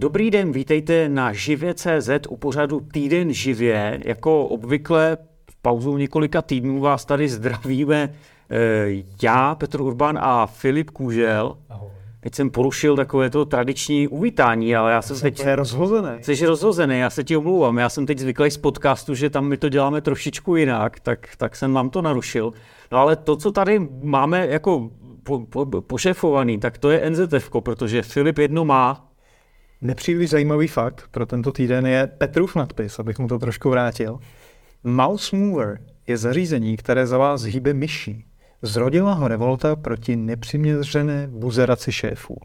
Dobrý den, vítejte na živě.cz u pořadu Týden živě. Jako obvykle v pauzu několika týdnů vás tady zdravíme eh, já, Petr Urban a Filip Kůžel. Ahoj. Teď jsem porušil takové to tradiční uvítání, ale já jsem to teď... rozhozený. Jsi rozhozený, já se ti omlouvám. Já jsem teď zvyklý z podcastu, že tam my to děláme trošičku jinak, tak, tak jsem vám to narušil. No ale to, co tady máme jako po, po, pošefovaný, tak to je NZF, protože Filip jedno má, Nepříliš zajímavý fakt pro tento týden je Petrův nadpis, abych mu to trošku vrátil. Mouse Mover je zařízení, které za vás hýbe myší. Zrodila ho revolta proti nepřiměřené buzeraci šéfů.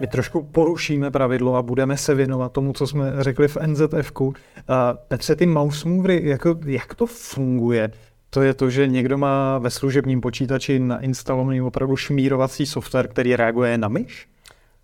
My trošku porušíme pravidlo a budeme se věnovat tomu, co jsme řekli v NZF-ku. Petře, ty mouse movery, jako, jak to funguje? To je to, že někdo má ve služebním počítači nainstalovaný opravdu šmírovací software, který reaguje na myš?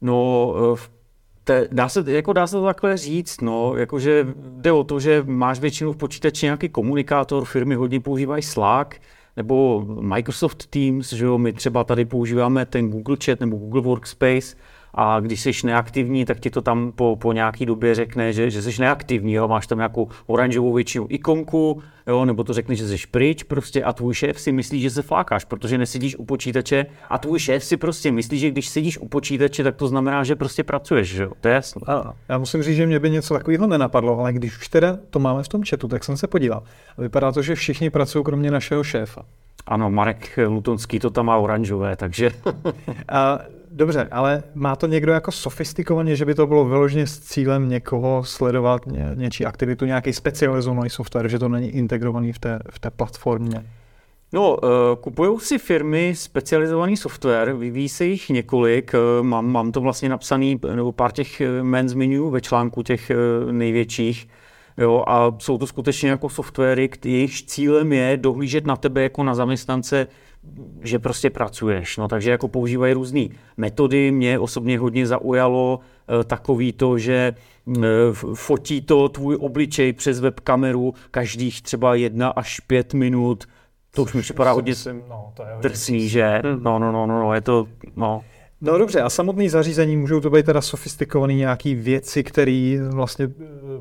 No, eh, te, dá, se, jako dá se to takhle říct, no, jakože jde o to, že máš většinou v počítači nějaký komunikátor, firmy hodně používají Slack, nebo Microsoft Teams, že jo, my třeba tady používáme ten Google Chat nebo Google Workspace, a když jsi neaktivní, tak ti to tam po, po nějaký době řekne, že, že jsi neaktivní, jo? máš tam nějakou oranžovou většinu ikonku, jo? nebo to řekne, že jsi pryč prostě a tvůj šéf si myslí, že se flákáš, protože nesedíš u počítače a tvůj šéf si prostě myslí, že když sedíš u počítače, tak to znamená, že prostě pracuješ, že jo? to je jasné. Já musím říct, že mě by něco takového nenapadlo, ale když už teda to máme v tom chatu, tak jsem se podíval. Vypadá to, že všichni pracují kromě našeho šéfa. Ano, Marek Lutonský to tam má oranžové, takže... a Dobře, ale má to někdo jako sofistikovaně, že by to bylo vyloženě s cílem někoho sledovat ně, něčí aktivitu, nějaký specializovaný software, že to není integrovaný v té, v té platformě? No, uh, kupují si firmy specializovaný software, vyvíjí se jich několik, uh, mám, mám to vlastně napsaný, nebo pár těch men zmiňuji ve článku těch největších, jo, a jsou to skutečně jako softwary, jejichž cílem je dohlížet na tebe jako na zaměstnance že prostě pracuješ. No, takže jako používají různé metody. Mě osobně hodně zaujalo e, takový to, že e, fotí to tvůj obličej přes webkameru každých třeba jedna až pět minut. To už mi připadá hodně no, drsný, že? Hmm. No, no, no, no, no, je to, no. No dobře, a samotné zařízení můžou to být teda sofistikované nějaké věci, které vlastně eh,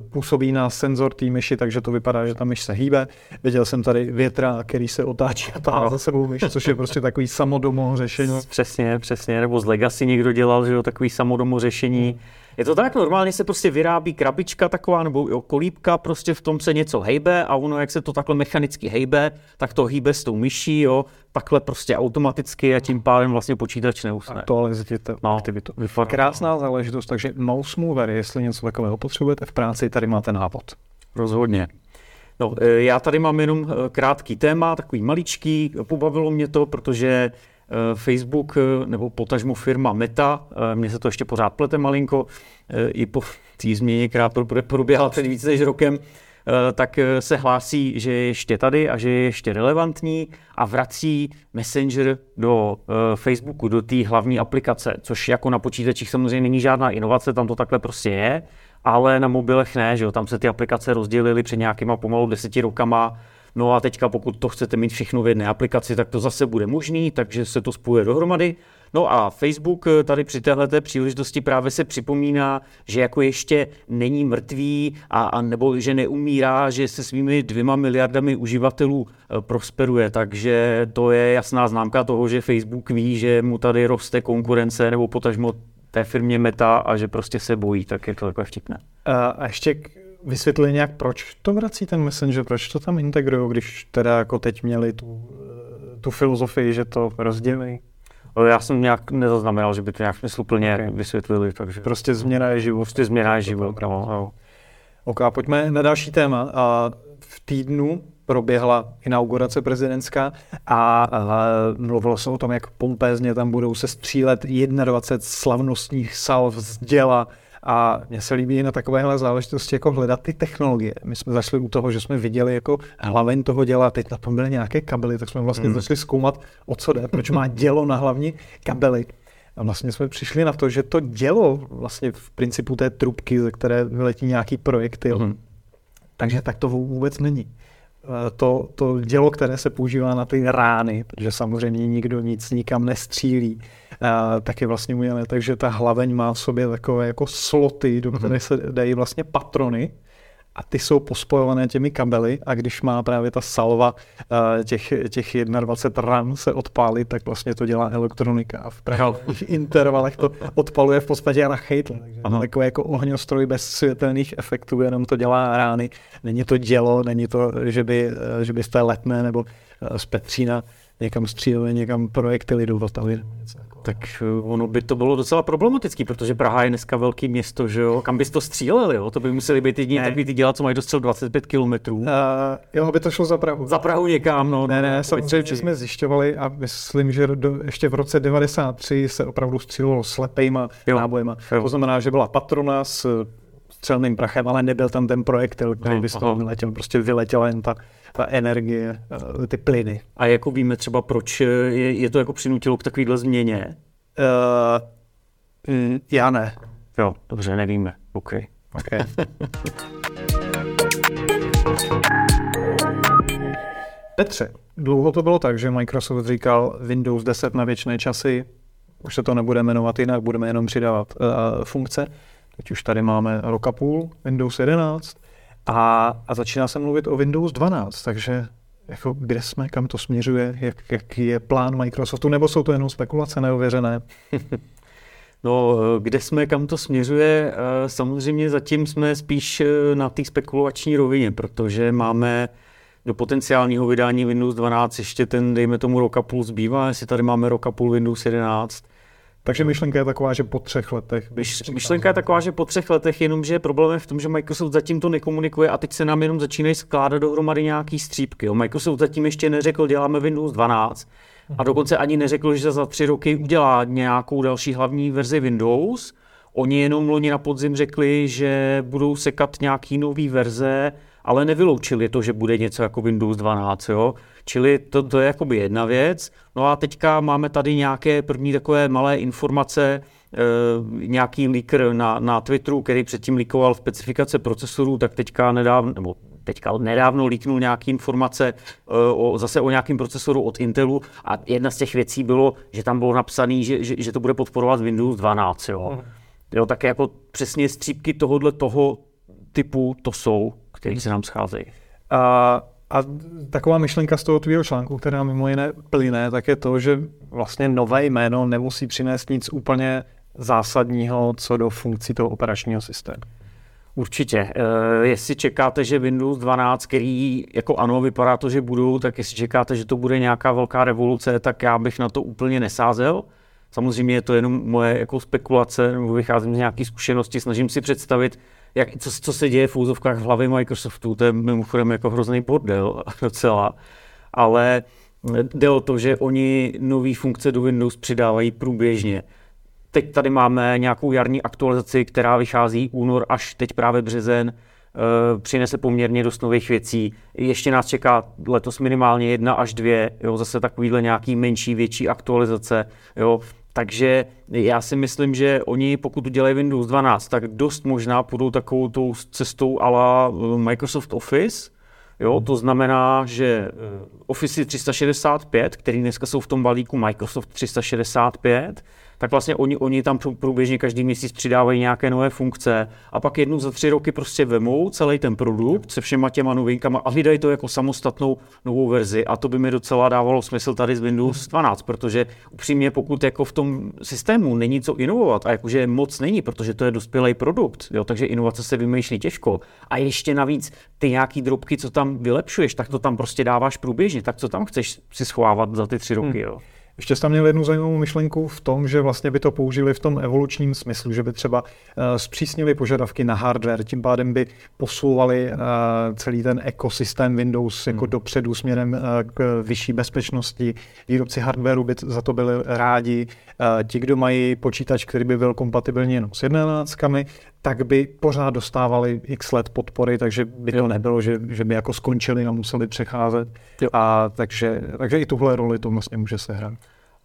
působí na senzor té myši, takže to vypadá, že ta myš se hýbe. Viděl jsem tady větra, který se otáčí a táhá za sebou myš, což je prostě takový samodomo řešení. Přesně, přesně, nebo z Legacy někdo dělal, že jo, takový samodomo řešení. Hmm je to tak, normálně se prostě vyrábí krabička taková nebo jo, kolíbka, prostě v tom se něco hejbe a ono, jak se to takhle mechanicky hejbe, tak to hýbe s tou myší, jo, takhle prostě automaticky a tím pádem vlastně počítač neusne. Aktualizujete no, aktivitu. Vypadá. Krásná záležitost, takže mouse mover, jestli něco takového potřebujete v práci, tady máte návod. Rozhodně. No, e, já tady mám jenom e, krátký téma, takový maličký, pobavilo mě to, protože Facebook eh, nebo potažmo firma Meta, eh, mně se to ještě pořád plete malinko, i po té změně, která proběhla před více než rokem, tak se hlásí, že je ještě tady a že je ještě relevantní a vrací Messenger do Facebooku, do té hlavní aplikace, což jako na počítačích samozřejmě není žádná inovace, tam to takhle prostě je, ale na mobilech ne, že jo, tam se ty aplikace rozdělily před nějakýma pomalu deseti rokama, No a teďka, pokud to chcete mít všechno v jedné aplikaci, tak to zase bude možný, takže se to spojuje dohromady. No a Facebook eh, tady při této příležitosti právě se připomíná, že jako ještě není mrtvý a, a nebo že neumírá, že se svými dvěma miliardami uživatelů eh, prosperuje, takže to je jasná známka toho, že Facebook ví, že mu tady roste konkurence nebo potažmo té firmě Meta a že prostě se bojí, tak je to takové vtipné. A ještě vysvětlili nějak, proč to vrací ten Messenger, proč to tam integrují, když teda jako teď měli tu, eh, tu filozofii, že to rozdělí? Já jsem nějak nezaznamenal, že by to nějak smysluplně okay. vysvětlili. Takže... Prostě změna je život. Prostě změna je život. No, no. OK, pojďme na další téma. A v týdnu proběhla inaugurace prezidentská a, a mluvilo se o tom, jak pompézně tam budou se střílet 21 slavnostních salv z děla a mně se líbí na takovéhle záležitosti jako hledat ty technologie. My jsme zašli u toho, že jsme viděli jako hlaveň toho děla, teď na tom byly nějaké kabely, tak jsme vlastně hmm. začali zkoumat, o co jde, proč má dělo na hlavní kabely. A vlastně jsme přišli na to, že to dělo vlastně v principu té trubky, ze které vyletí nějaký projekty. Hmm. Takže tak to vůbec není. Eh, to, to dělo, které se používá na ty rány, protože samozřejmě nikdo nic nikam nestřílí, taky vlastně udělané, takže ta hlaveň má v sobě takové jako sloty, do které se dají vlastně patrony, a ty jsou pospojované těmi kabely a když má právě ta salva uh, těch, těch 21 ran se odpálit, tak vlastně to dělá elektronika a v pravých intervalech to odpaluje v podstatě na chejtle. Takže Aha. takový jako ohňostroj bez světelných efektů, jenom to dělá rány. Není to dělo, není to, že by, že by z té letné nebo uh, z Petřína někam stříleli, někam projektily do Vltavy. Tak eh, ono by to bylo docela problematický, protože Praha je dneska velký město, že jo? Kam bys to stříleli, jo? To by museli být jediní takový ty dělat, co mají dostřel 25 kilometrů. Uh, jo, by to šlo za Prahu. Za Prahu někam, no. Ne, ne, samozřejmě jsme zjišťovali a myslím, že do, ještě v roce 93 se opravdu střílelo slepejma jo. nábojema. Jo. To znamená, že byla patrona s střelným prachem, ale nebyl tam ten projektil, který by z toho vyletěl. Prostě vyletěla jen ta ta energie, eh, ty plyny. A jako víme třeba, proč je, je to jako přinutilo k takovýhle změně? Uh, já ne. Jo, dobře, nevíme. OK. okay. Petře, dlouho to bylo tak, že Microsoft říkal Windows 10 na věčné časy, už se to nebude jmenovat jinak, budeme jenom přidávat uh, funkce. Teď už tady máme rok a půl, Windows 11. A, a začíná se mluvit o Windows 12, takže jako kde jsme, kam to směřuje, jak, jaký je plán Microsoftu, nebo jsou to jenom spekulace neověřené? No, kde jsme, kam to směřuje, eh, samozřejmě zatím jsme spíš eh, na té spekulační rovině, protože máme do potenciálního vydání Windows 12 ještě ten, dejme tomu, rok a půl zbývá, jestli tady máme rok a půl Windows 11, takže myšlenka je taková, že po třech letech. Myš, myšlenka je taková, že po třech letech, jenomže problém je v tom, že Microsoft zatím to nekomunikuje a teď se nám jenom začínají skládat dohromady nějaký střípky. Jo. Microsoft zatím ještě neřekl, děláme Windows 12 a mhm. dokonce ani neřekl, že za tři roky udělá nějakou další hlavní verzi Windows. Oni jenom loni na podzim řekli, že budou sekat nějaký nový verze, ale nevyloučili to, že bude něco jako Windows 12. Jo. Čili to, to je jakoby jedna věc. No a teďka máme tady nějaké první takové malé informace, e, nějaký leaker na, na Twitteru, který předtím líkoval specifikace procesorů, tak teďka nedávno, nebo teďka nedávno líknul nějaké informace e, o, zase o nějakém procesoru od Intelu a jedna z těch věcí bylo, že tam bylo napsané, že, že, že to bude podporovat Windows 12. Jo. Mhm. Jo, tak jako přesně střípky tohohle toho typu to jsou, které se nám scházejí. Uh... A taková myšlenka z toho tvýho článku, která mimo jiné plyne, tak je to, že vlastně nové jméno nemusí přinést nic úplně zásadního co do funkcí toho operačního systému. Určitě. E, jestli čekáte, že Windows 12, který jako ano, vypadá to, že budou, tak jestli čekáte, že to bude nějaká velká revoluce, tak já bych na to úplně nesázel. Samozřejmě je to jenom moje jako spekulace, nebo vycházím z nějaké zkušenosti, snažím si představit, jak, co, co se děje v úzovkách v hlavě Microsoftu, to je mimochodem jako hrozný bordel docela, ale jde o to, že oni nové funkce do Windows přidávají průběžně. Teď tady máme nějakou jarní aktualizaci, která vychází únor až teď právě březen, Uh, přinese poměrně dost nových věcí. Ještě nás čeká letos minimálně jedna až dvě, jo, zase takovýhle nějaký menší, větší aktualizace. Jo. Takže já si myslím, že oni, pokud udělají Windows 12, tak dost možná půjdou takovou tou cestou ala eh, Microsoft Office, Jo, to znamená, že eh, Office 365, který dneska jsou v tom balíku Microsoft 365, tak vlastně oni, oni tam průběžně každý měsíc přidávají nějaké nové funkce a pak jednou za tři roky prostě vemou celý ten produkt se všema těma novinkama a vydají to jako samostatnou novou verzi a to by mi docela dávalo smysl tady z Windows 12, protože upřímně pokud jako v tom systému není co inovovat a jakože moc není, protože to je dospělý produkt, jo, takže inovace se vymýšlí těžko a ještě navíc ty nějaký drobky, co tam vylepšuješ, tak to tam prostě dáváš průběžně, tak co tam chceš si schovávat za ty tři roky, hmm. jo. Ještě jsi tam měl jednu zajímavou myšlenku v tom, že vlastně by to použili v tom evolučním smyslu, že by třeba uh, zpřísnili požadavky na hardware, tím pádem by posouvali uh, celý ten ekosystém Windows jako hmm. dopředu směrem uh, k vyšší bezpečnosti. Výrobci hardwareu by za to byli rádi. Ti, kdo mají počítač, který by byl kompatibilní jenom s jedenáctkami, tak by pořád dostávali x let podpory, takže by to nebylo, že, že by jako skončili a museli přecházet. Jo. A takže, takže i tuhle roli to vlastně může sehrát.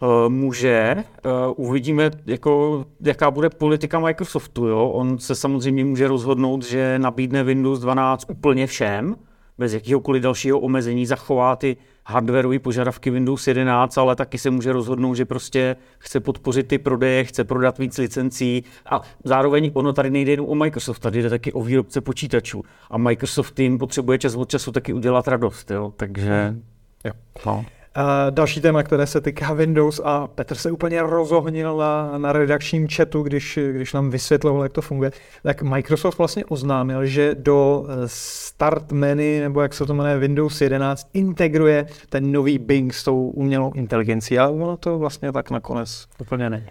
Uh, může. Uh, uvidíme, jako, jaká bude politika Microsoftu. Jo? On se samozřejmě může rozhodnout, že nabídne Windows 12 úplně všem, bez jakéhokoliv dalšího omezení, zachová ty hardwareové požadavky Windows 11, ale taky se může rozhodnout, že prostě chce podpořit ty prodeje, chce prodat víc licencí a zároveň ono tady nejde jen o Microsoft, tady jde taky o výrobce počítačů a Microsoft tím potřebuje čas od času taky udělat radost, jo? takže jo. No. Uh, další téma, které se týká Windows a Petr se úplně rozohnil na, na redakčním chatu, když, když nám vysvětloval, jak to funguje, tak Microsoft vlastně oznámil, že do eh, start menu, nebo jak se to jmenuje, Windows 11, integruje ten nový Bing s tou umělou inteligencí, ale ono to vlastně tak nakonec úplně není.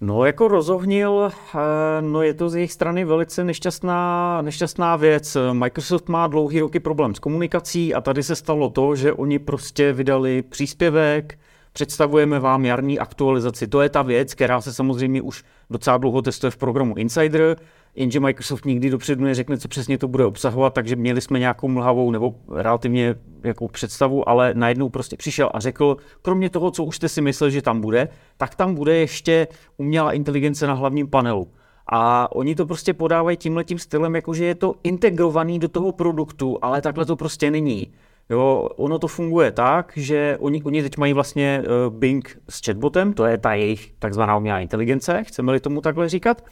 No, jako rozohnil, eh, no je to z jejich strany velice nešťastná, nešťastná věc. Microsoft má dlouhý roky problém s komunikací a tady se stalo to, že oni prostě vydali příspěvek, představujeme vám jarní aktualizaci. To je ta věc, která se samozřejmě už docela dlouho testuje v programu Insider jenže Microsoft nikdy dopředu neřekne, co přesně to bude obsahovat, takže měli jsme nějakou mlhavou nebo relativně jakou představu, ale najednou prostě přišel a řekl, kromě toho, co už jste si mysleli, že tam bude, tak tam bude ještě umělá inteligence na hlavním panelu. A oni to prostě podávají tímhletím stylem, jakože je to integrovaný do toho produktu, ale takhle to prostě není. Jo, ono to funguje tak, že oni, oni teď mají vlastně uh, Bing s chatbotem, to je ta jejich takzvaná umělá inteligence, chceme-li tomu takhle říkat.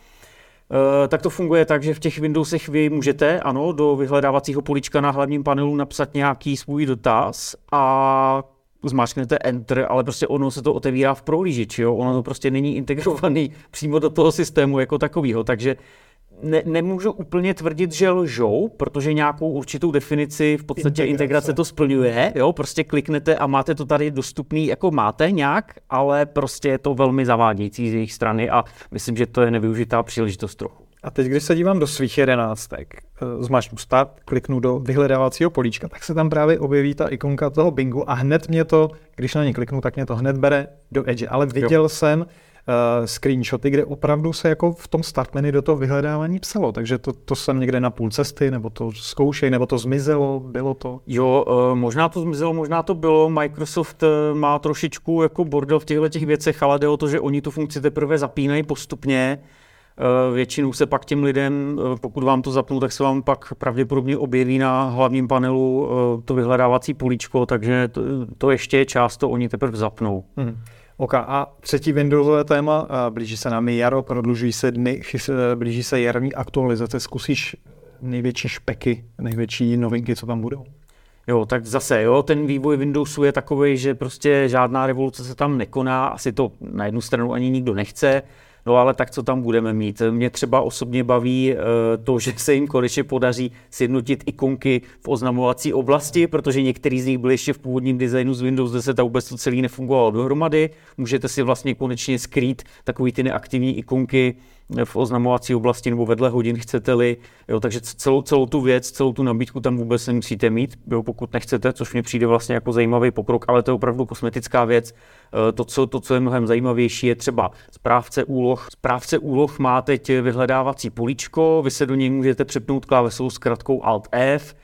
Eh, tak to funguje tak, že v těch Windowsech vy můžete, ano, do vyhledávacího polička na hlavním panelu napsat nějaký svůj dotaz a zmáčknete Enter, ale prostě ono se to otevírá v prohlížeči, jo? ono to prostě není integrovaný přímo do toho systému jako takového, takže ne, nemůžu úplně tvrdit, že lžou, protože nějakou určitou definici v podstatě integrace, integrace to splňuje, jo, prostě kliknete a máte to tady dostupný, jako máte nějak, ale prostě je to velmi zavádějící z jejich strany a myslím, že to je nevyužitá příležitost trochu. A teď, když se dívám do svých jedenáctek, eh, zmačknu start, kliknu do vyhledávacího políčka, tak se tam právě objeví ta ikonka toho Bingu a hned mě to, když na ně kliknu, tak mě to hned bere do Edge. Ale viděl jo. jsem, screenshoty, kde opravdu se jako v tom start menu do toho vyhledávání psalo, takže to, to jsem někde na půl cesty, nebo to zkoušej, nebo to zmizelo, bylo to? Jo, uh, možná to zmizelo, možná to bylo. Microsoft uh, má trošičku jako bordel v těchto těch věcech, ale jde o to, že oni tu funkci teprve zapínají postupně. Většinou se pak těm lidem, pokud vám to zapnou, tak se vám pak pravděpodobně objeví na hlavním panelu to vyhledávací políčko, takže to, to ještě je část, to oni teprve zapnou. Hmm. OK, a třetí Windowsové téma, blíží se nám jaro, prodlužují se dny, blíží se jarní aktualizace, zkusíš největší špeky, největší novinky, co tam budou? Jo, tak zase, jo, ten vývoj Windowsu je takový, že prostě žádná revoluce se tam nekoná, asi to na jednu stranu ani nikdo nechce, No ale tak co tam budeme mít? Mě třeba osobně baví eh, to, že se jim konečně podaří sjednotit ikonky v oznamovací oblasti, protože některý z nich byly ještě v původním designu z Windows 10 a vůbec to celý nefungovalo dohromady. Můžete si vlastně konečně skrýt takový ty neaktivní ikonky v oznamovací oblasti nebo vedle hodin chcete-li. Jo, takže celou, celou tu věc, celou tu nabídku tam vůbec nemusíte mít, jo, pokud nechcete, což mě přijde vlastně jako zajímavý pokrok, ale to je opravdu kosmetická věc. Eh, to, co, to, co je mnohem zajímavější, je třeba správce úloh. Správce úloh má teď vyhledávací políčko, vy se do něj můžete přepnout klávesou s kratkou Alt F,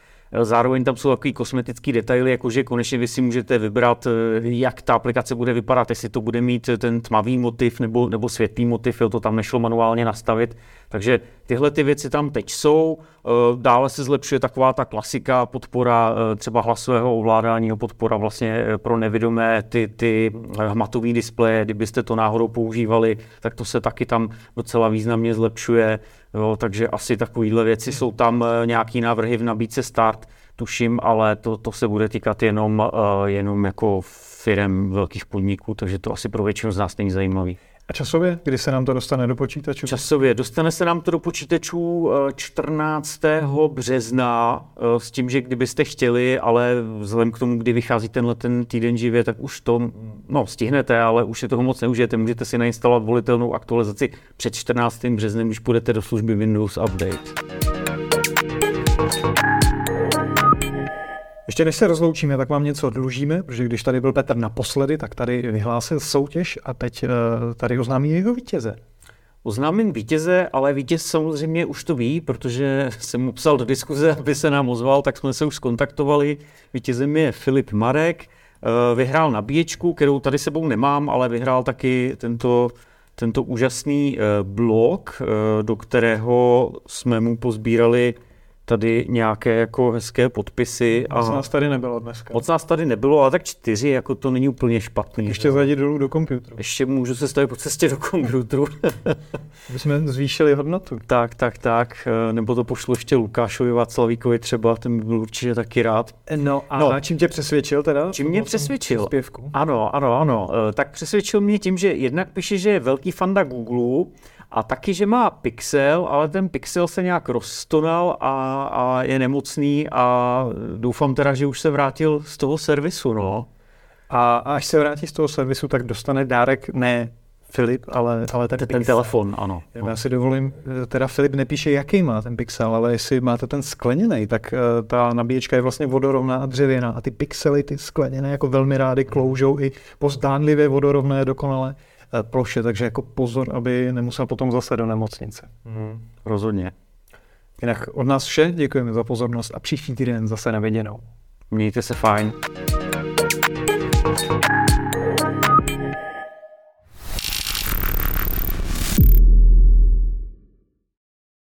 Zároveň tam jsou takové kosmetické detaily, jakože konečně vy si můžete vybrat, eh, jak ta aplikace bude vypadat, jestli to bude mít ten tmavý motiv nebo, nebo světlý motiv, jo, to tam nešlo manuálně nastavit. Takže tyhle ty věci tam teď jsou. Eh, dále se zlepšuje taková ta klasika podpora eh, třeba hlasového ovládání, podpora vlastně pro nevidomé ty, ty hmatové displeje, kdybyste to náhodou používali, tak to se taky tam docela významně zlepšuje. Jo, takže asi takovéhle věci jsou tam eh, nějaký návrhy v nabídce start, tuším, ale to, to se bude týkat jenom, uh, jenom jako firm velkých podniků, takže to asi pro většinu z nás není zajímavý. A časově, kdy se nám to dostane do počítačů? Časově, dostane se nám to do počítačů 14. března s tím, že kdybyste chtěli, ale vzhledem k tomu, kdy vychází tenhle ten týden živě, tak už to no, stihnete, ale už je toho moc neužijete. Můžete si nainstalovat volitelnou aktualizaci před 14. březnem, když půjdete do služby Windows Update. Ještě než se rozloučíme, tak vám něco dlužíme, protože když tady byl Petr naposledy, tak tady vyhlásil soutěž a teď uh, tady oznámí jeho vítěze. Oznámím vítěze, ale vítěz samozřejmě už to ví, protože jsem mu psal do diskuze, aby se nám ozval, tak jsme se už skontaktovali. Vítězem je Filip Marek, uh, vyhrál nabíječku, kterou tady sebou nemám, ale vyhrál taky tento, tento úžasný uh, blog, do kterého jsme mu pozbírali tady nějaké jako hezké podpisy. A... Moc nás tady nebylo dneska. Moc nás tady nebylo, ale tak čtyři, jako to není úplně špatný. Ještě zajít dolů do počítače. Ještě můžu se stavit po cestě do počítače. Aby jsme zvýšili hodnotu. Tak, tak, tak. Eh, nebo to pošlu ještě Lukášovi Václavíkovi třeba, ten by byl určitě taky rád. No a no. čím tě přesvědčil teda? Čím mě přesvědčil? Ano, ano, ano. Eh, tak přesvědčil mě tím, že jednak píše, že je velký fanda Google a taky, že má Pixel, ale ten Pixel se nějak roztonal a, a je nemocný a doufám teda, že už se vrátil z toho servisu, no. A až se vrátí z toho servisu, tak dostane dárek ne Filip, ale, ale ten, ten Pixel. telefon, ano. Já si dovolím, teda Filip nepíše, jaký má ten Pixel, ale jestli máte ten skleněný, tak uh, ta nabíječka je vlastně vodorovná a dřevěná a ty pixely, ty skleněné, jako velmi rády kloužou i po zdánlivě vodorovné dokonale ploše, takže jako pozor, aby nemusel potom zase do nemocnice. Hmm, rozhodně. Jinak od nás vše, děkujeme za pozornost a příští týden zase na viděnou. Mějte se fajn. thank you